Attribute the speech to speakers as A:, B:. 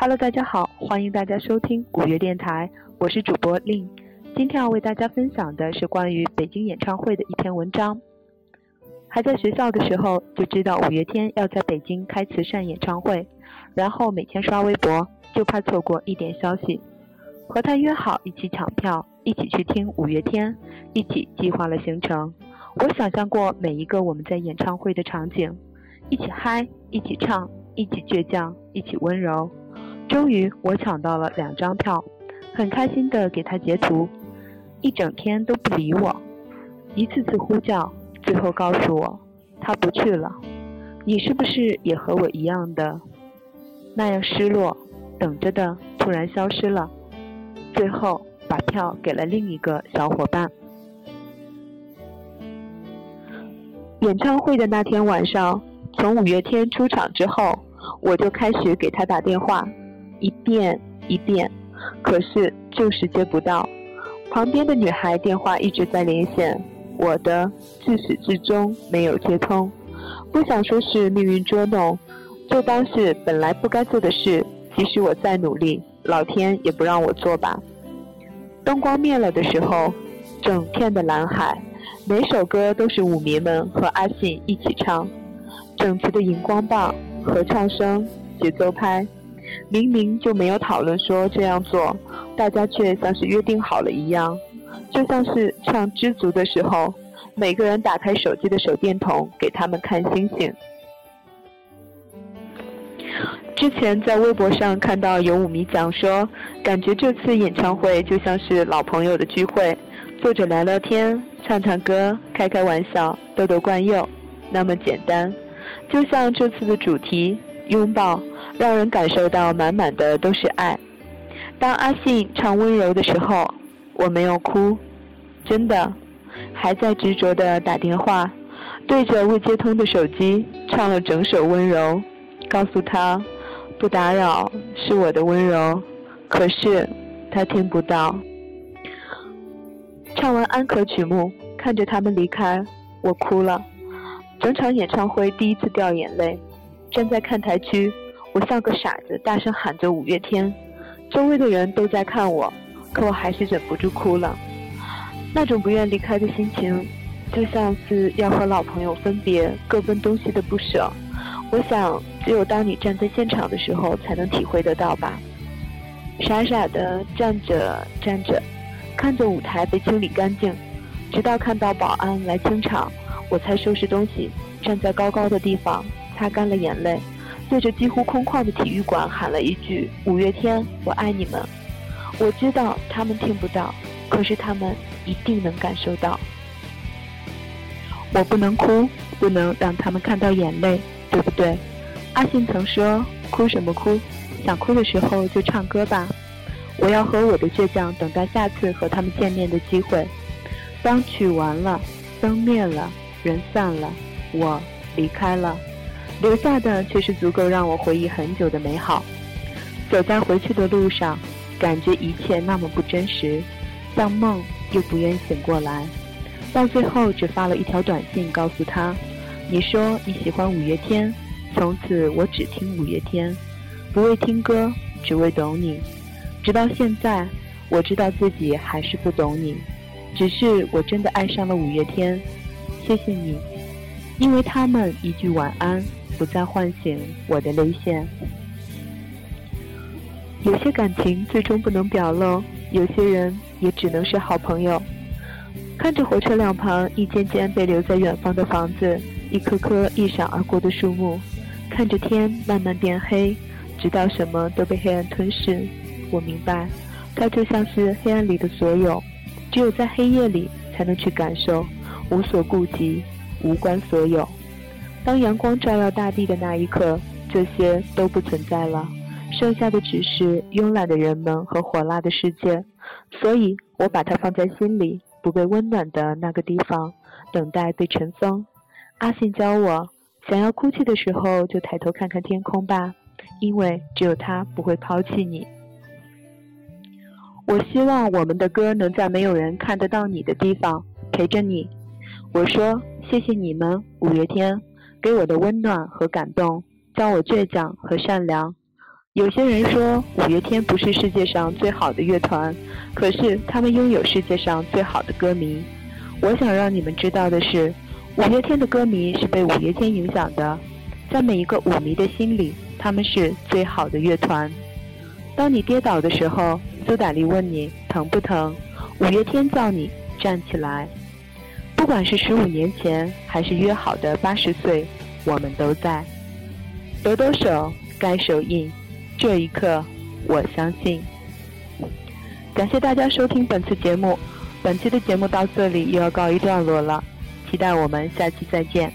A: Hello，大家好，欢迎大家收听五月电台，我是主播令。今天要为大家分享的是关于北京演唱会的一篇文章。还在学校的时候就知道五月天要在北京开慈善演唱会，然后每天刷微博，就怕错过一点消息。和他约好一起抢票，一起去听五月天，一起计划了行程。我想象过每一个我们在演唱会的场景，一起嗨，一起唱，一起倔强，一起温柔。终于我抢到了两张票，很开心的给他截图，一整天都不理我，一次次呼叫，最后告诉我他不去了。你是不是也和我一样的那样失落？等着的突然消失了。最后把票给了另一个小伙伴。演唱会的那天晚上，从五月天出场之后，我就开始给他打电话，一遍一遍，可是就是接不到。旁边的女孩电话一直在连线，我的自始至终没有接通。不想说是命运捉弄，就当是本来不该做的事，即使我再努力。老天也不让我做吧。灯光灭了的时候，整片的蓝海，每首歌都是舞迷们和阿信一起唱。整齐的荧光棒、合唱声、节奏拍，明明就没有讨论说这样做，大家却像是约定好了一样。就像是唱《知足》的时候，每个人打开手机的手电筒给他们看星星。之前在微博上看到有舞迷讲说，感觉这次演唱会就像是老朋友的聚会，坐着聊聊天、唱唱歌、开开玩笑、逗逗惯用，那么简单。就像这次的主题“拥抱”，让人感受到满满的都是爱。当阿信唱温柔的时候，我没有哭，真的，还在执着的打电话，对着未接通的手机唱了整首温柔，告诉他。不打扰是我的温柔，可是他听不到。唱完安可曲目，看着他们离开，我哭了。整场演唱会第一次掉眼泪。站在看台区，我像个傻子，大声喊着五月天。周围的人都在看我，可我还是忍不住哭了。那种不愿离开的心情，就像是要和老朋友分别、各奔东西的不舍。我想，只有当你站在现场的时候，才能体会得到吧。傻傻的站着站着，看着舞台被清理干净，直到看到保安来清场，我才收拾东西，站在高高的地方，擦干了眼泪，对着几乎空旷的体育馆喊了一句：“五月天，我爱你们。”我知道他们听不到，可是他们一定能感受到。我不能哭，不能让他们看到眼泪。对不对？阿信曾说：“哭什么哭？想哭的时候就唱歌吧。”我要和我的倔强等待下次和他们见面的机会。当曲完了，灯灭了，人散了，我离开了，留下的却是足够让我回忆很久的美好。走在回去的路上，感觉一切那么不真实，像梦又不愿醒过来。到最后，只发了一条短信告诉他。你说你喜欢五月天，从此我只听五月天，不为听歌，只为懂你。直到现在，我知道自己还是不懂你，只是我真的爱上了五月天。谢谢你，因为他们一句晚安，不再唤醒我的泪腺。有些感情最终不能表露，有些人也只能是好朋友。看着火车两旁一间间被留在远方的房子。一棵棵一闪而过的树木，看着天慢慢变黑，直到什么都被黑暗吞噬。我明白，它就像是黑暗里的所有，只有在黑夜里才能去感受，无所顾忌，无关所有。当阳光照耀大地的那一刻，这些都不存在了，剩下的只是慵懒的人们和火辣的世界。所以我把它放在心里，不被温暖的那个地方，等待被尘封。阿信教我，想要哭泣的时候就抬头看看天空吧，因为只有他不会抛弃你。我希望我们的歌能在没有人看得到你的地方陪着你。我说谢谢你们，五月天给我的温暖和感动，教我倔强和善良。
B: 有些人说五月天不是世界上最好的乐团，可是他们拥有世界上最好的歌迷。我想让你们知道的是，五月天的歌迷是被五月天影响的，在每一个舞迷的心里，他们是最好的乐团。当你跌倒的时候，苏打绿问你疼不疼，五月天叫你站起来。不管是十五年前，还是约好的八十岁，我们都在。抖抖手，该手印。这一刻，我相信。感谢大家收听本次节目，本期的节目到这里又要告一段落了，期待我们下期再见。